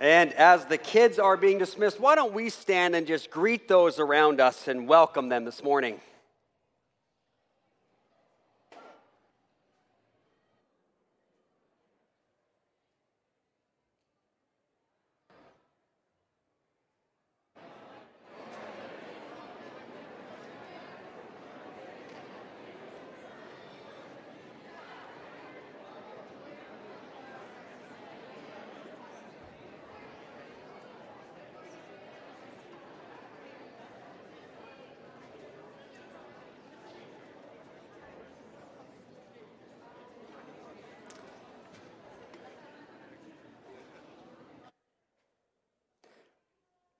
And as the kids are being dismissed, why don't we stand and just greet those around us and welcome them this morning?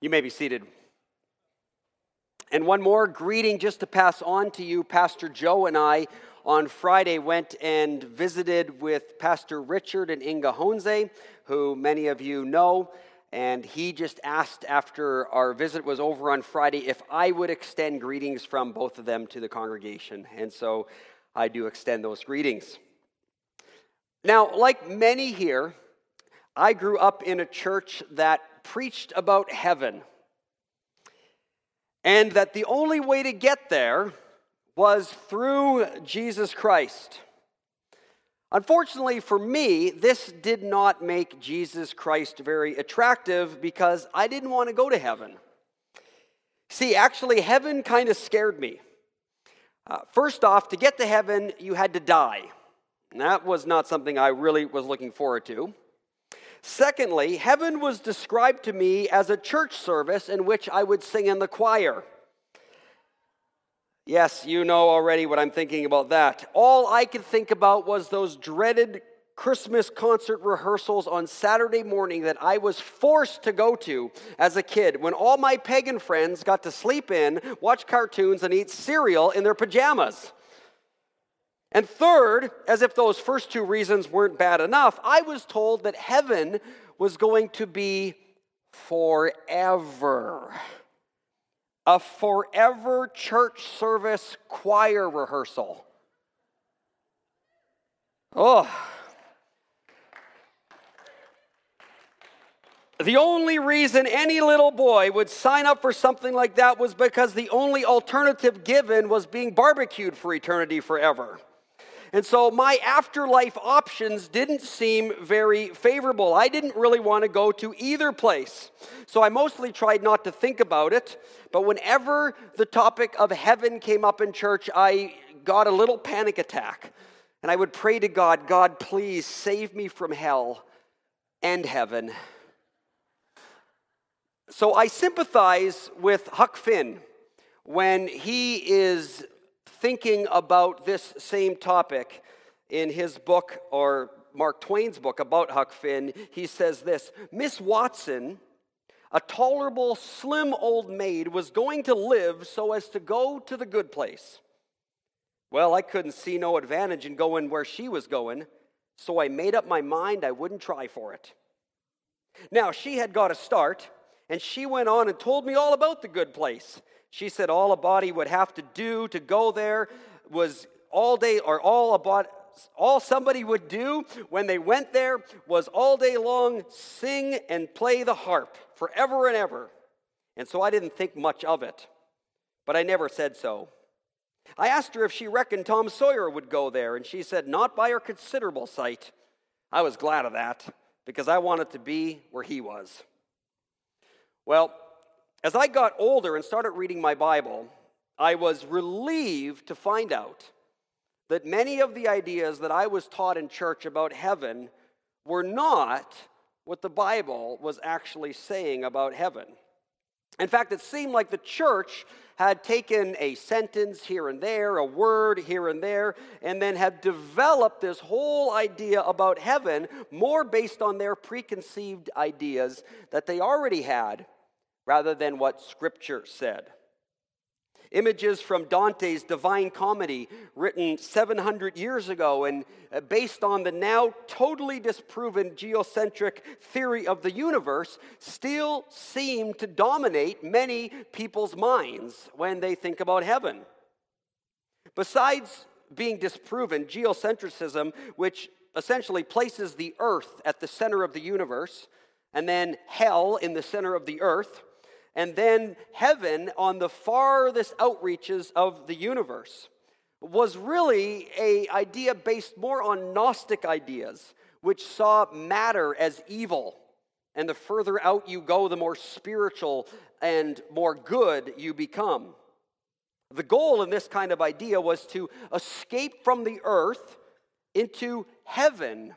You may be seated. And one more greeting just to pass on to you. Pastor Joe and I on Friday went and visited with Pastor Richard and Inga Honze, who many of you know. And he just asked after our visit was over on Friday if I would extend greetings from both of them to the congregation. And so I do extend those greetings. Now, like many here, I grew up in a church that preached about heaven and that the only way to get there was through Jesus Christ. Unfortunately for me, this did not make Jesus Christ very attractive because I didn't want to go to heaven. See, actually, heaven kind of scared me. Uh, first off, to get to heaven, you had to die. And that was not something I really was looking forward to. Secondly, heaven was described to me as a church service in which I would sing in the choir. Yes, you know already what I'm thinking about that. All I could think about was those dreaded Christmas concert rehearsals on Saturday morning that I was forced to go to as a kid when all my pagan friends got to sleep in, watch cartoons, and eat cereal in their pajamas. And third, as if those first two reasons weren't bad enough, I was told that heaven was going to be forever. A forever church service choir rehearsal. Oh. The only reason any little boy would sign up for something like that was because the only alternative given was being barbecued for eternity forever. And so my afterlife options didn't seem very favorable. I didn't really want to go to either place. So I mostly tried not to think about it. But whenever the topic of heaven came up in church, I got a little panic attack. And I would pray to God, God, please save me from hell and heaven. So I sympathize with Huck Finn when he is thinking about this same topic in his book, or Mark Twain's book about Huck Finn, he says this Miss Watson, a tolerable, slim old maid, was going to live so as to go to the good place. Well, I couldn't see no advantage in going where she was going, so I made up my mind I wouldn't try for it. Now, she had got a start, and she went on and told me all about the good place. She said all a body would have to do to go there was all day, or all about all somebody would do when they went there was all day long sing and play the harp forever and ever. And so I didn't think much of it, but I never said so. I asked her if she reckoned Tom Sawyer would go there, and she said, Not by her considerable sight. I was glad of that because I wanted to be where he was. Well, as I got older and started reading my Bible, I was relieved to find out that many of the ideas that I was taught in church about heaven were not what the Bible was actually saying about heaven. In fact, it seemed like the church had taken a sentence here and there, a word here and there, and then had developed this whole idea about heaven more based on their preconceived ideas that they already had rather than what Scripture said. Images from Dante's Divine Comedy, written 700 years ago and uh, based on the now totally disproven geocentric theory of the universe, still seem to dominate many people's minds when they think about heaven. Besides being disproven, geocentrism, which essentially places the earth at the center of the universe, and then hell in the center of the earth, and then heaven on the farthest outreaches of the universe was really a idea based more on gnostic ideas which saw matter as evil. And the further out you go the more spiritual and more good you become. The goal in this kind of idea was to escape from the earth into heaven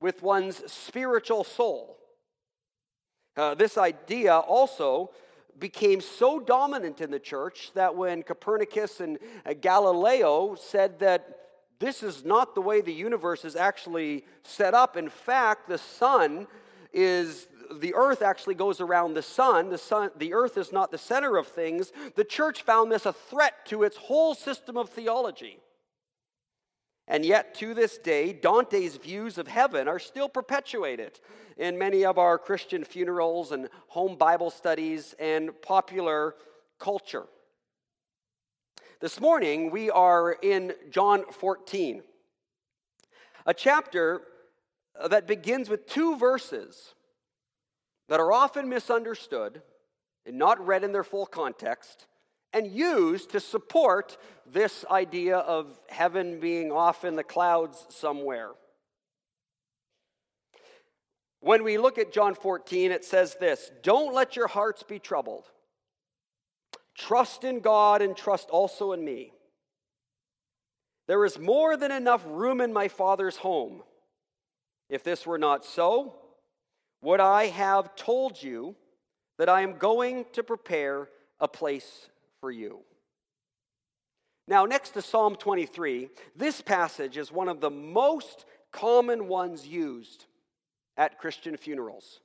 with one's spiritual soul. Uh, this idea also became so dominant in the church that when Copernicus and uh, Galileo said that this is not the way the universe is actually set up, in fact, the sun is the earth actually goes around the sun. The sun the earth is not the center of things. The church found this a threat to its whole system of theology. And yet, to this day, Dante's views of heaven are still perpetuated in many of our Christian funerals and home Bible studies and popular culture. This morning, we are in John 14, a chapter that begins with two verses that are often misunderstood and not read in their full context and used to support this idea of heaven being off in the clouds somewhere. When we look at John 14, it says this Don't let your hearts be troubled. Trust in God and trust also in me. There is more than enough room in my Father's home. If this were not so, would I have told you that I am going to prepare a place for you. Now, next to Psalm 23, this passage is one of the most common ones used at Christian funerals.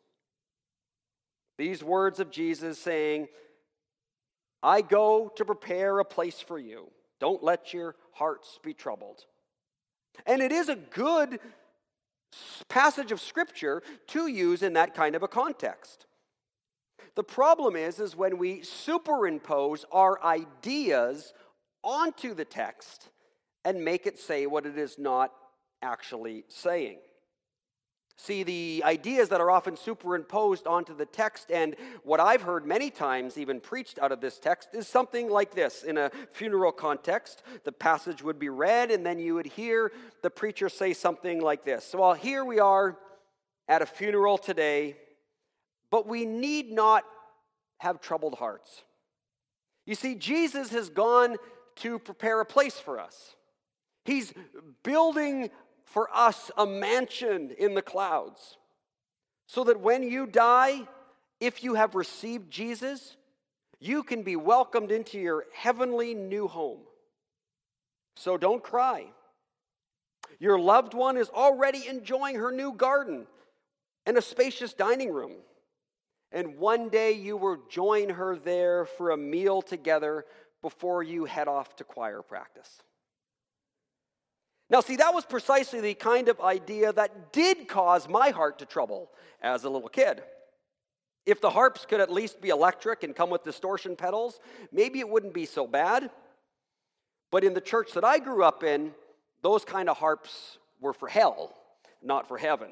These words of Jesus saying, I go to prepare a place for you. Don't let your hearts be troubled. And it is a good passage of scripture to use in that kind of a context. The problem is, is when we superimpose our ideas onto the text and make it say what it is not actually saying. See, the ideas that are often superimposed onto the text, and what I've heard many times, even preached out of this text, is something like this. In a funeral context, the passage would be read, and then you would hear the preacher say something like this. So, well, here we are at a funeral today but we need not have troubled hearts. You see, Jesus has gone to prepare a place for us. He's building for us a mansion in the clouds so that when you die, if you have received Jesus, you can be welcomed into your heavenly new home. So don't cry. Your loved one is already enjoying her new garden and a spacious dining room. And one day you will join her there for a meal together before you head off to choir practice. Now, see, that was precisely the kind of idea that did cause my heart to trouble as a little kid. If the harps could at least be electric and come with distortion pedals, maybe it wouldn't be so bad. But in the church that I grew up in, those kind of harps were for hell, not for heaven.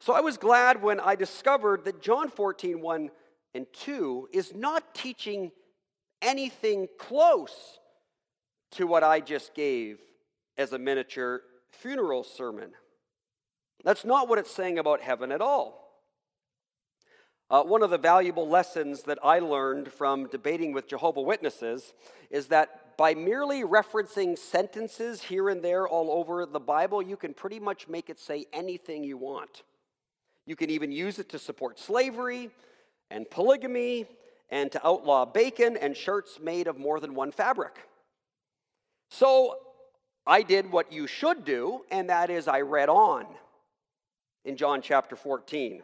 So I was glad when I discovered that John 14, 1 and 2 is not teaching anything close to what I just gave as a miniature funeral sermon. That's not what it's saying about heaven at all. Uh, one of the valuable lessons that I learned from debating with Jehovah Witnesses is that by merely referencing sentences here and there all over the Bible, you can pretty much make it say anything you want. You can even use it to support slavery and polygamy and to outlaw bacon and shirts made of more than one fabric. So I did what you should do, and that is I read on in John chapter 14.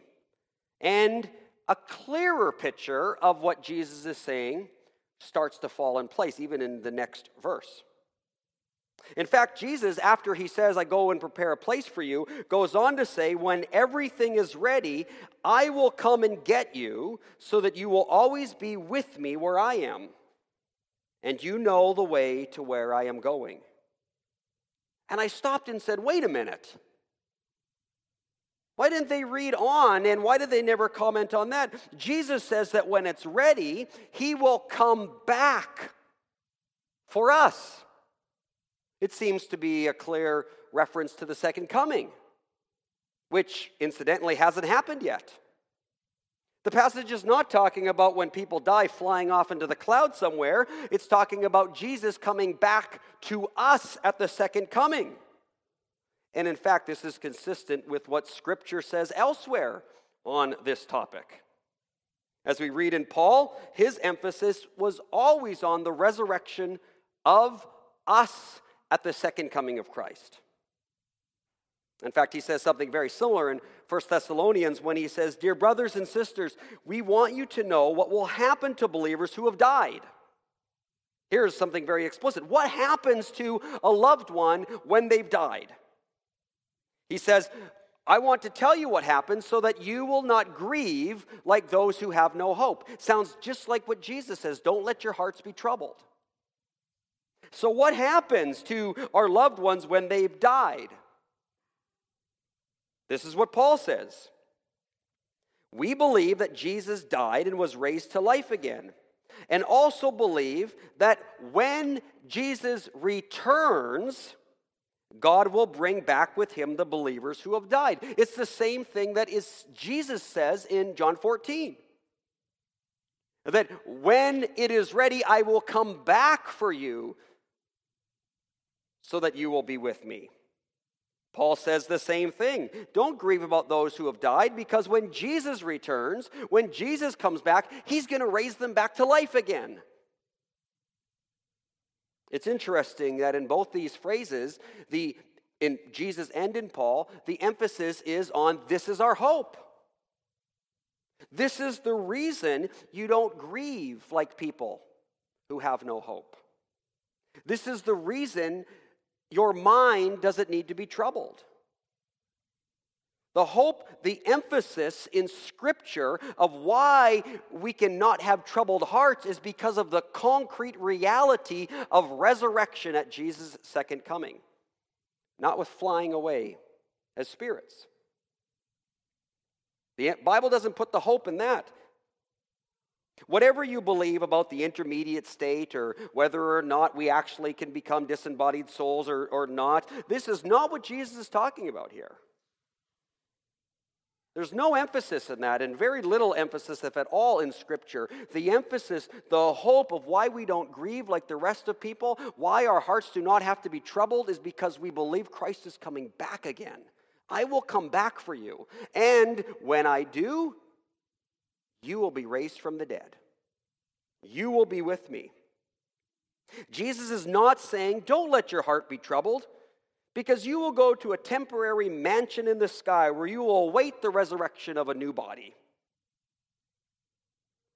And a clearer picture of what Jesus is saying starts to fall in place, even in the next verse. In fact, Jesus, after he says, I go and prepare a place for you, goes on to say, When everything is ready, I will come and get you so that you will always be with me where I am. And you know the way to where I am going. And I stopped and said, Wait a minute. Why didn't they read on and why did they never comment on that? Jesus says that when it's ready, he will come back for us. It seems to be a clear reference to the second coming, which incidentally hasn't happened yet. The passage is not talking about when people die flying off into the cloud somewhere. It's talking about Jesus coming back to us at the second coming. And in fact, this is consistent with what Scripture says elsewhere on this topic. As we read in Paul, his emphasis was always on the resurrection of us at the second coming of Christ. In fact, he says something very similar in 1 Thessalonians when he says, Dear brothers and sisters, we want you to know what will happen to believers who have died. Here's something very explicit. What happens to a loved one when they've died? He says, I want to tell you what happens so that you will not grieve like those who have no hope. Sounds just like what Jesus says don't let your hearts be troubled. So, what happens to our loved ones when they've died? This is what Paul says. We believe that Jesus died and was raised to life again, and also believe that when Jesus returns, God will bring back with him the believers who have died. It's the same thing that is Jesus says in John 14. That when it is ready, I will come back for you so that you will be with me. Paul says the same thing. Don't grieve about those who have died because when Jesus returns, when Jesus comes back, he's going to raise them back to life again. It's interesting that in both these phrases, the in Jesus and in Paul, the emphasis is on this is our hope. This is the reason you don't grieve like people who have no hope. This is the reason your mind doesn't need to be troubled. The hope, the emphasis in Scripture of why we cannot have troubled hearts is because of the concrete reality of resurrection at Jesus' second coming, not with flying away as spirits. The Bible doesn't put the hope in that. Whatever you believe about the intermediate state or whether or not we actually can become disembodied souls or, or not, this is not what Jesus is talking about here. There's no emphasis in that, and very little emphasis, if at all, in Scripture. The emphasis, the hope of why we don't grieve like the rest of people, why our hearts do not have to be troubled, is because we believe Christ is coming back again. I will come back for you. And when I do, you will be raised from the dead. You will be with me. Jesus is not saying, don't let your heart be troubled, because you will go to a temporary mansion in the sky where you will await the resurrection of a new body.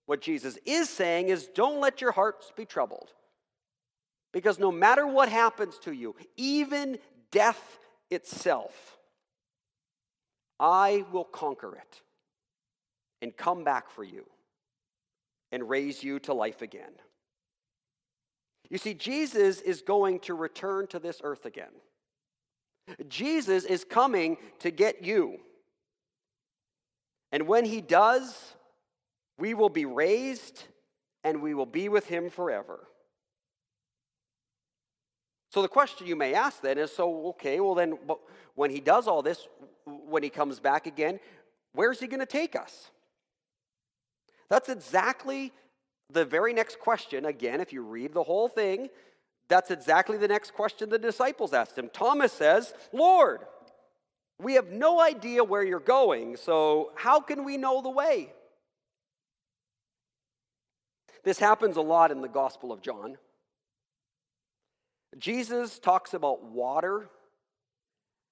What Jesus is saying is, don't let your hearts be troubled. Because no matter what happens to you, even death itself, I will conquer it and come back for you and raise you to life again. You see, Jesus is going to return to this earth again. Jesus is coming to get you. And when he does, we will be raised and we will be with him forever. So the question you may ask then is so, okay, well, then when he does all this, when he comes back again, where's he going to take us? That's exactly the very next question. Again, if you read the whole thing, that's exactly the next question the disciples asked him. Thomas says, Lord, we have no idea where you're going, so how can we know the way? This happens a lot in the Gospel of John. Jesus talks about water,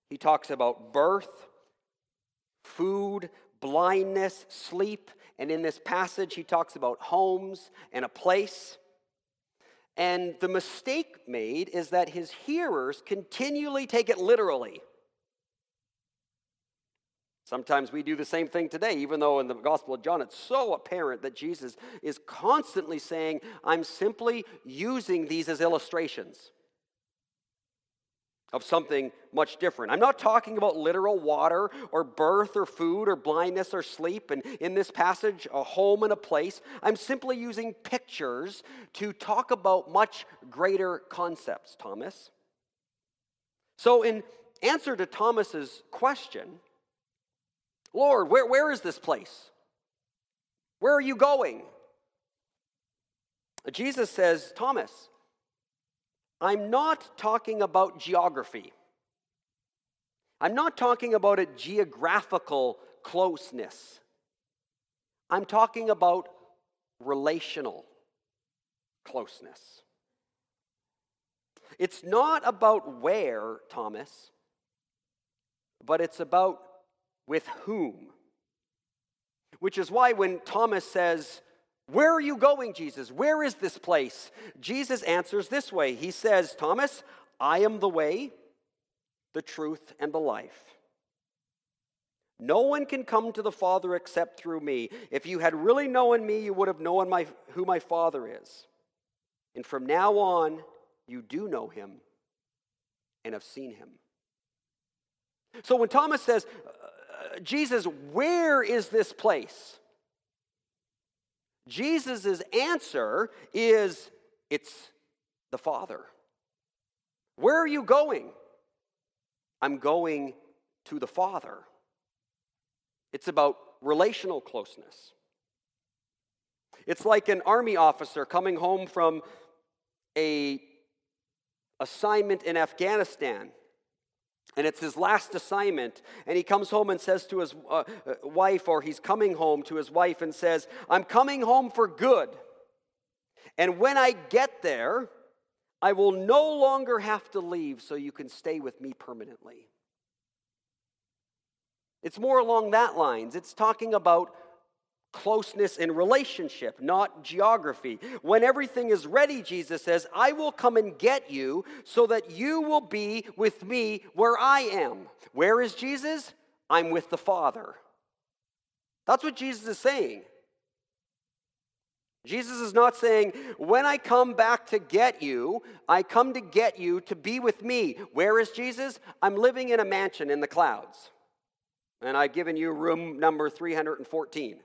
he talks about birth, food, blindness, sleep, and in this passage, he talks about homes and a place. And the mistake made is that his hearers continually take it literally. Sometimes we do the same thing today, even though in the Gospel of John it's so apparent that Jesus is constantly saying, I'm simply using these as illustrations. Of something much different. I'm not talking about literal water or birth or food or blindness or sleep, and in this passage, a home and a place. I'm simply using pictures to talk about much greater concepts, Thomas. So, in answer to Thomas's question, Lord, where, where is this place? Where are you going? Jesus says, Thomas, I'm not talking about geography. I'm not talking about a geographical closeness. I'm talking about relational closeness. It's not about where, Thomas, but it's about with whom. Which is why when Thomas says, where are you going, Jesus? Where is this place? Jesus answers this way He says, Thomas, I am the way, the truth, and the life. No one can come to the Father except through me. If you had really known me, you would have known my, who my Father is. And from now on, you do know him and have seen him. So when Thomas says, uh, Jesus, where is this place? Jesus' answer is it's the Father. Where are you going? I'm going to the Father. It's about relational closeness. It's like an army officer coming home from a assignment in Afghanistan and it's his last assignment. And he comes home and says to his uh, uh, wife, or he's coming home to his wife and says, I'm coming home for good. And when I get there, I will no longer have to leave so you can stay with me permanently. It's more along that lines. It's talking about closeness in relationship, not geography. When everything is ready, Jesus says, I will come and get you so that you will be with me where I am. Where is Jesus? I'm with the Father. That's what Jesus is saying. Jesus is not saying, When I come back to get you, I come to get you to be with me. Where is Jesus? I'm living in a mansion in the clouds. And I've given you room number 314.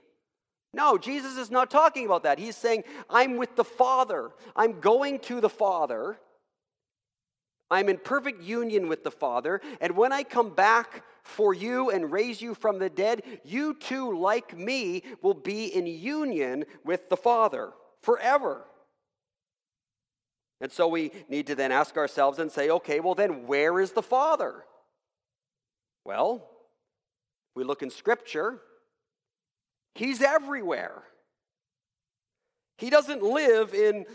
No, Jesus is not talking about that. He's saying, I'm with the Father. I'm going to the Father. I'm in perfect union with the Father. And when I come back for you and raise you from the dead, you too, like me, will be in union with the Father forever. And so we need to then ask ourselves and say, okay, well, then where is the Father? Well, we look in Scripture. He's everywhere. He doesn't live in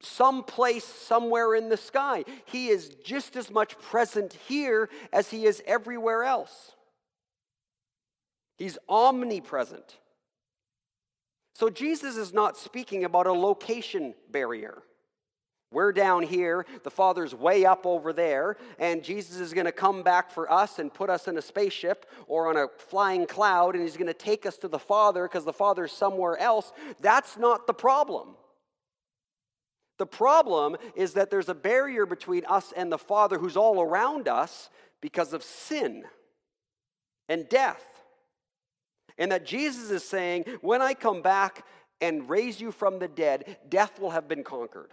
some place somewhere in the sky. He is just as much present here as he is everywhere else. He's omnipresent. So Jesus is not speaking about a location barrier. We're down here, the Father's way up over there, and Jesus is going to come back for us and put us in a spaceship or on a flying cloud, and he's going to take us to the Father because the Father's somewhere else. That's not the problem. The problem is that there's a barrier between us and the Father who's all around us because of sin and death. And that Jesus is saying, when I come back and raise you from the dead, death will have been conquered.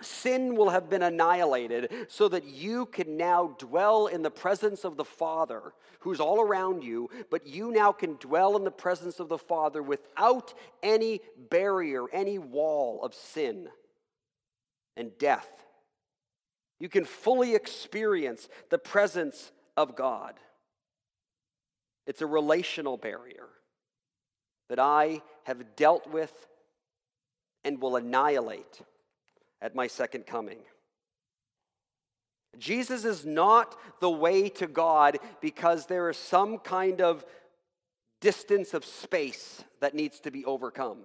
Sin will have been annihilated so that you can now dwell in the presence of the Father who's all around you, but you now can dwell in the presence of the Father without any barrier, any wall of sin and death. You can fully experience the presence of God. It's a relational barrier that I have dealt with and will annihilate at my second coming. Jesus is not the way to God because there is some kind of distance of space that needs to be overcome.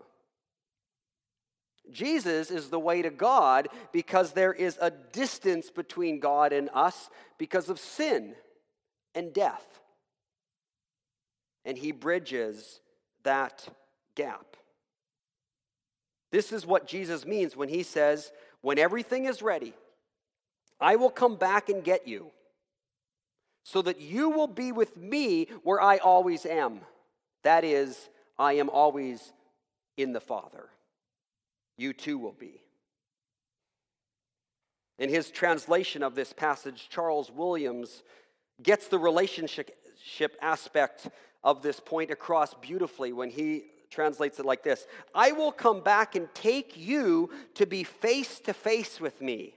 Jesus is the way to God because there is a distance between God and us because of sin and death. And he bridges that gap. This is what Jesus means when he says, when everything is ready, I will come back and get you, so that you will be with me where I always am. That is, I am always in the Father. You too will be. In his translation of this passage, Charles Williams gets the relationship aspect of this point across beautifully when he translates it like this I will come back and take you to be face to face with me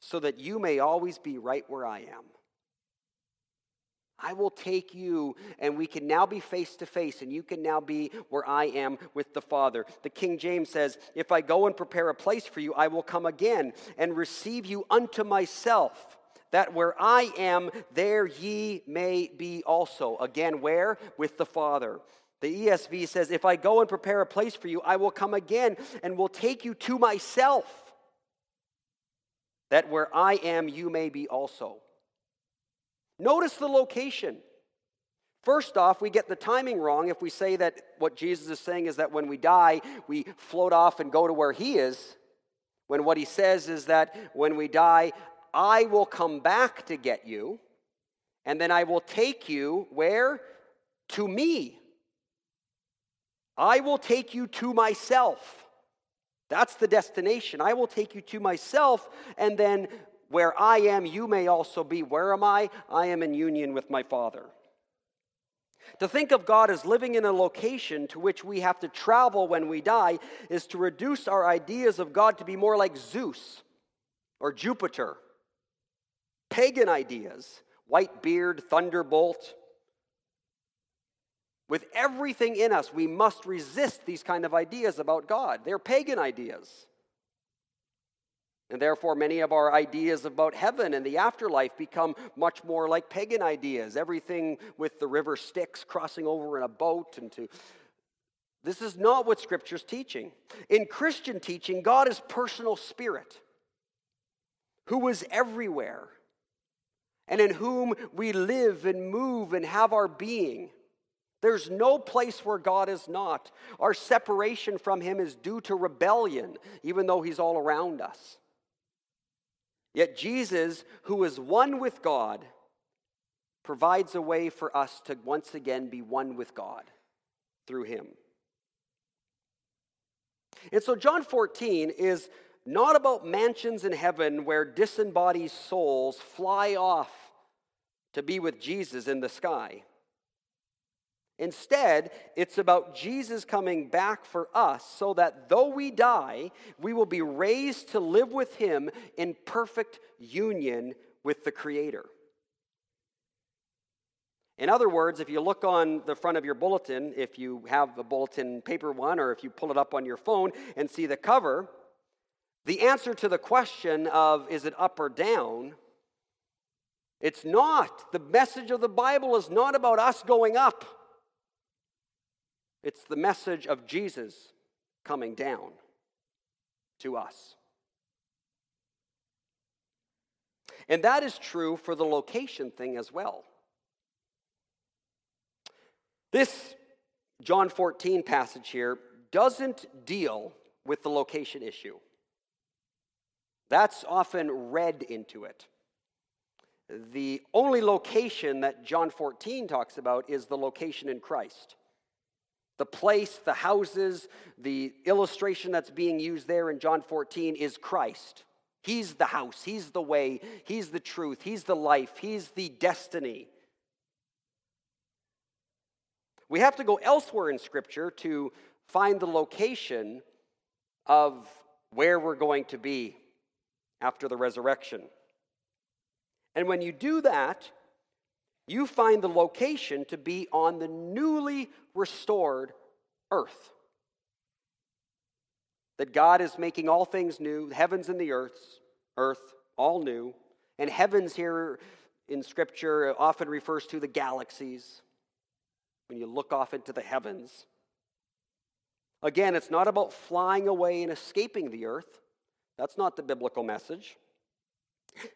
so that you may always be right where I am. I will take you, and we can now be face to face, and you can now be where I am with the Father. The King James says, If I go and prepare a place for you, I will come again and receive you unto myself, that where I am, there ye may be also. Again, where? With the Father. The ESV says, If I go and prepare a place for you, I will come again and will take you to myself, that where I am, you may be also. Notice the location. First off, we get the timing wrong if we say that what Jesus is saying is that when we die, we float off and go to where he is. When what he says is that when we die, I will come back to get you, and then I will take you where? To me. I will take you to myself. That's the destination. I will take you to myself, and then where I am, you may also be. Where am I? I am in union with my Father. To think of God as living in a location to which we have to travel when we die is to reduce our ideas of God to be more like Zeus or Jupiter. Pagan ideas, white beard, thunderbolt. With everything in us, we must resist these kind of ideas about God. They're pagan ideas. And therefore, many of our ideas about heaven and the afterlife become much more like pagan ideas. Everything with the river Styx crossing over in a boat and to. This is not what Scripture's teaching. In Christian teaching, God is personal spirit who is everywhere and in whom we live and move and have our being. There's no place where God is not. Our separation from Him is due to rebellion, even though He's all around us. Yet Jesus, who is one with God, provides a way for us to once again be one with God through him. And so, John 14 is not about mansions in heaven where disembodied souls fly off to be with Jesus in the sky. Instead, it's about Jesus coming back for us so that though we die, we will be raised to live with him in perfect union with the Creator. In other words, if you look on the front of your bulletin, if you have a bulletin paper one, or if you pull it up on your phone and see the cover, the answer to the question of is it up or down, it's not. The message of the Bible is not about us going up. It's the message of Jesus coming down to us. And that is true for the location thing as well. This John 14 passage here doesn't deal with the location issue. That's often read into it. The only location that John 14 talks about is the location in Christ. The place, the houses, the illustration that's being used there in John 14 is Christ. He's the house, He's the way, He's the truth, He's the life, He's the destiny. We have to go elsewhere in Scripture to find the location of where we're going to be after the resurrection. And when you do that, you find the location to be on the newly restored earth. That God is making all things new, the heavens and the earths, earth, all new. And heavens here in Scripture often refers to the galaxies. When you look off into the heavens. Again, it's not about flying away and escaping the earth. That's not the biblical message.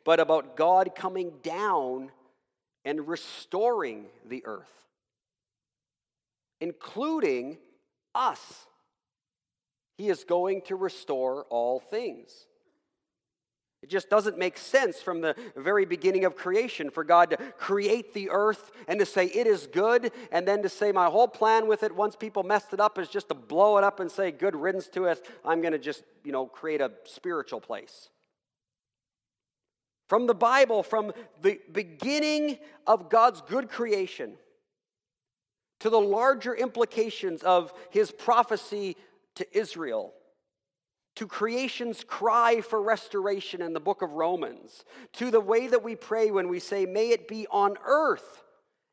But about God coming down and restoring the earth, including us. He is going to restore all things. It just doesn't make sense from the very beginning of creation for God to create the earth and to say it is good, and then to say my whole plan with it once people messed it up is just to blow it up and say good riddance to it. I'm going to just, you know, create a spiritual place. From the Bible, from the beginning of God's good creation to the larger implications of his prophecy to Israel to creation's cry for restoration in the book of Romans, to the way that we pray when we say, May it be on earth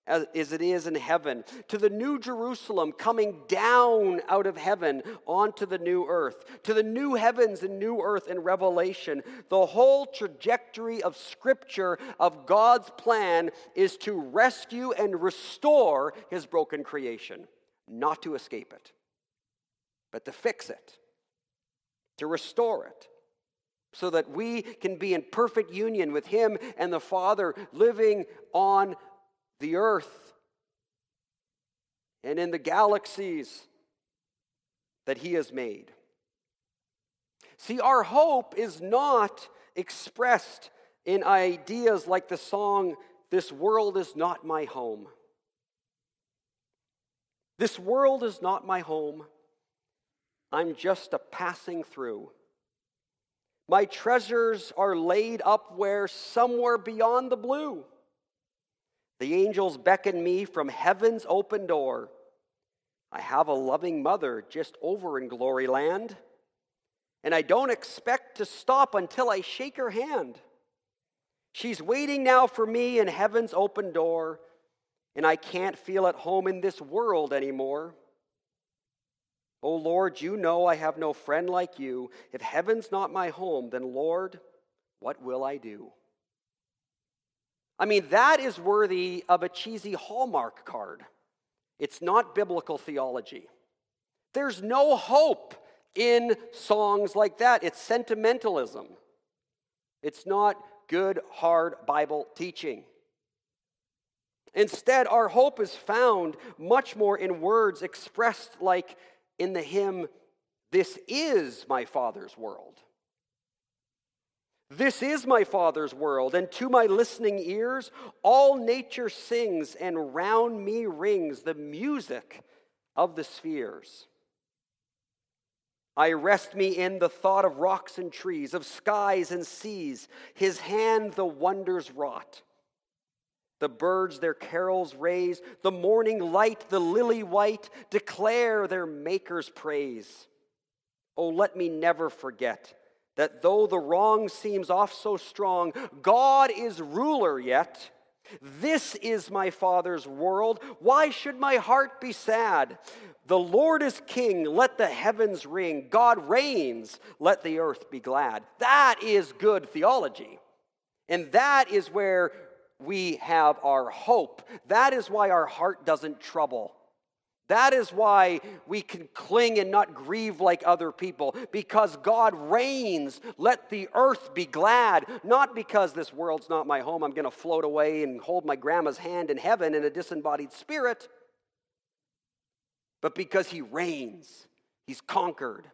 as it is in heaven, to the new Jerusalem coming down out of heaven onto the new earth, to the new heavens and new earth in Revelation. The whole trajectory of Scripture of God's plan is to rescue and restore His broken creation, not to escape it, but to fix it to restore it so that we can be in perfect union with Him and the Father living on the earth and in the galaxies that He has made. See, our hope is not expressed in ideas like the song, This World is Not My Home. This world is not my home. I'm just a passing through. My treasures are laid up where somewhere beyond the blue. The angels beckon me from heaven's open door. I have a loving mother just over in glory land, and I don't expect to stop until I shake her hand. She's waiting now for me in heaven's open door, and I can't feel at home in this world anymore. Oh Lord, you know I have no friend like you. If heaven's not my home, then Lord, what will I do? I mean, that is worthy of a cheesy Hallmark card. It's not biblical theology. There's no hope in songs like that. It's sentimentalism. It's not good, hard Bible teaching. Instead, our hope is found much more in words expressed like in the hymn, This is my Father's world. This is my Father's world, and to my listening ears, all nature sings, and round me rings the music of the spheres. I rest me in the thought of rocks and trees, of skies and seas, his hand the wonders wrought. The birds their carols raise, the morning light, the lily white, declare their Maker's praise. Oh, let me never forget that though the wrong seems off so strong, God is ruler yet. This is my Father's world. Why should my heart be sad? The Lord is king, let the heavens ring. God reigns, let the earth be glad. That is good theology. And that is where we have our hope. That is why our heart doesn't trouble. That is why we can cling and not grieve like other people, because God reigns. Let the earth be glad, not because this world's not my home, I'm going to float away and hold my grandma's hand in heaven in a disembodied spirit, but because He reigns. He's conquered.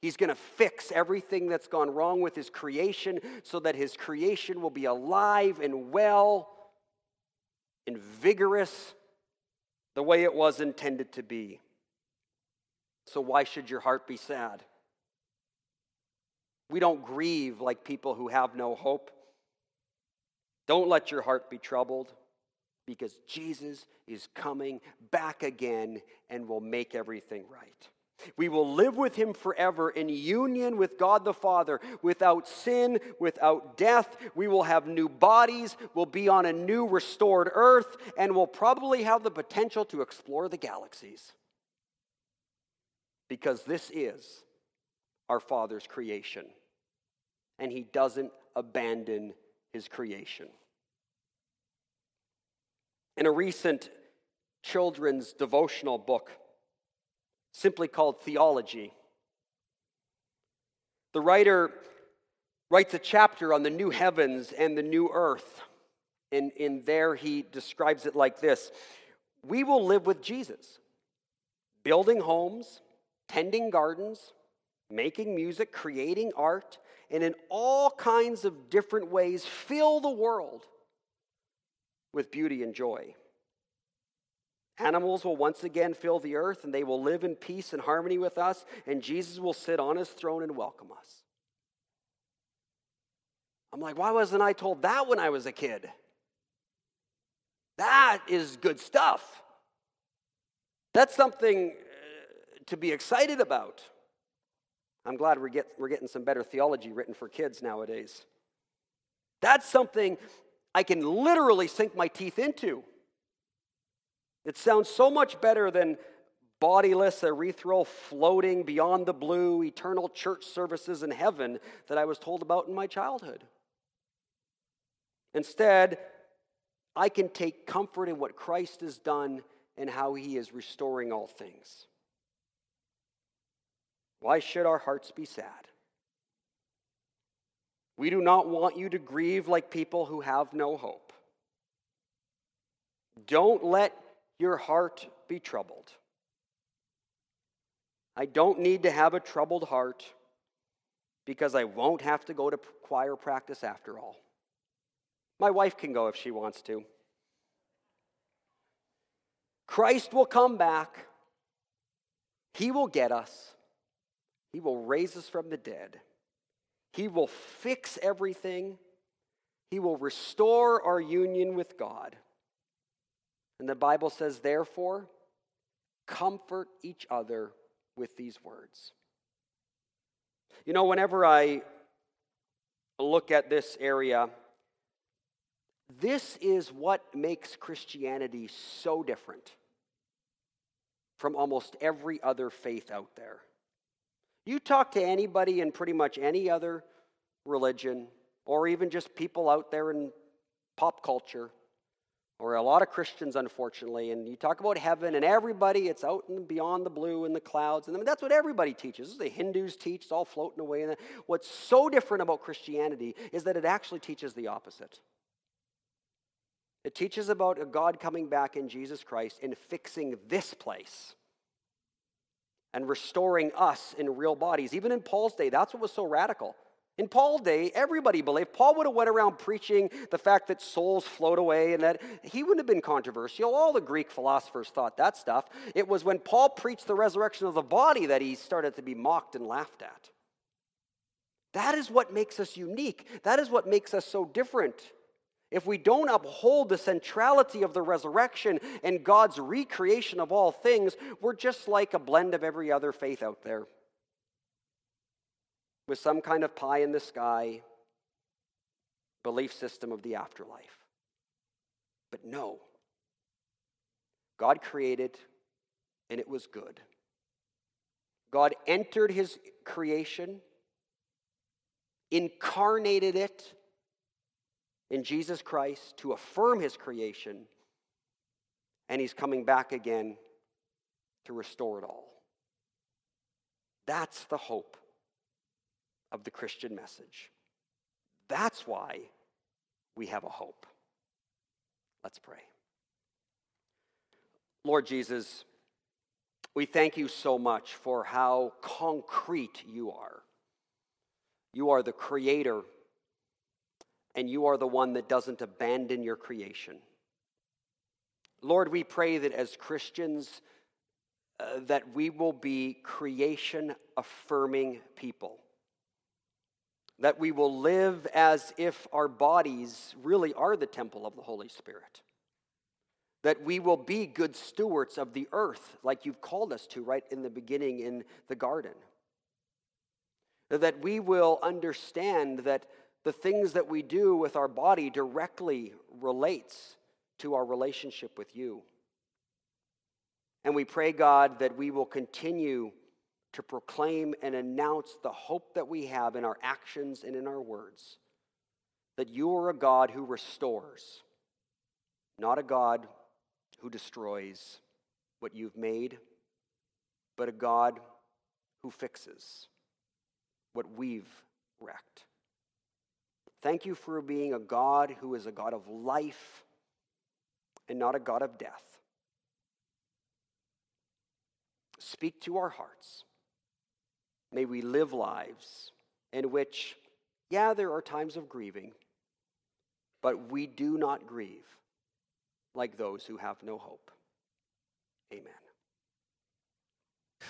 He's going to fix everything that's gone wrong with his creation so that his creation will be alive and well and vigorous the way it was intended to be. So, why should your heart be sad? We don't grieve like people who have no hope. Don't let your heart be troubled because Jesus is coming back again and will make everything right. We will live with him forever in union with God the Father, without sin, without death. We will have new bodies, we'll be on a new restored earth, and we'll probably have the potential to explore the galaxies. Because this is our Father's creation, and he doesn't abandon his creation. In a recent children's devotional book, simply called theology. The writer writes a chapter on the new heavens and the new earth. And in there, he describes it like this We will live with Jesus, building homes, tending gardens, making music, creating art, and in all kinds of different ways fill the world with beauty and joy. Animals will once again fill the earth and they will live in peace and harmony with us, and Jesus will sit on his throne and welcome us. I'm like, why wasn't I told that when I was a kid? That is good stuff. That's something uh, to be excited about. I'm glad we're, get, we're getting some better theology written for kids nowadays. That's something I can literally sink my teeth into. It sounds so much better than bodiless erythral floating beyond the blue, eternal church services in heaven that I was told about in my childhood. Instead, I can take comfort in what Christ has done and how he is restoring all things. Why should our hearts be sad? We do not want you to grieve like people who have no hope. Don't let your heart be troubled. I don't need to have a troubled heart because I won't have to go to choir practice after all. My wife can go if she wants to. Christ will come back. He will get us. He will raise us from the dead. He will fix everything. He will restore our union with God. And the Bible says, therefore, comfort each other with these words. You know, whenever I look at this area, this is what makes Christianity so different from almost every other faith out there. You talk to anybody in pretty much any other religion, or even just people out there in pop culture, or a lot of Christians, unfortunately, and you talk about heaven and everybody, it's out and beyond the blue in the clouds. And I mean, that's what everybody teaches. The Hindus teach, it's all floating away. And what's so different about Christianity is that it actually teaches the opposite. It teaches about a God coming back in Jesus Christ and fixing this place and restoring us in real bodies. Even in Paul's day, that's what was so radical. In Paul's day, everybody believed. Paul would have went around preaching the fact that souls float away and that he wouldn't have been controversial. All the Greek philosophers thought that stuff. It was when Paul preached the resurrection of the body that he started to be mocked and laughed at. That is what makes us unique. That is what makes us so different. If we don't uphold the centrality of the resurrection and God's recreation of all things, we're just like a blend of every other faith out there. With some kind of pie in the sky belief system of the afterlife. But no. God created and it was good. God entered his creation, incarnated it in Jesus Christ to affirm his creation, and he's coming back again to restore it all. That's the hope of the Christian message. That's why we have a hope. Let's pray. Lord Jesus, we thank you so much for how concrete you are. You are the creator and you are the one that doesn't abandon your creation. Lord, we pray that as Christians, uh, that we will be creation affirming people. That we will live as if our bodies really are the temple of the Holy Spirit. That we will be good stewards of the earth, like you've called us to right in the beginning in the garden. That we will understand that the things that we do with our body directly relates to our relationship with you. And we pray, God, that we will continue to proclaim and announce the hope that we have in our actions and in our words. That you are a God who restores, not a God who destroys what you've made, but a God who fixes what we've wrecked. Thank you for being a God who is a God of life and not a God of death. Speak to our hearts. May we live lives in which Yeah, there are times of grieving, but we do not grieve like those who have no hope. Amen.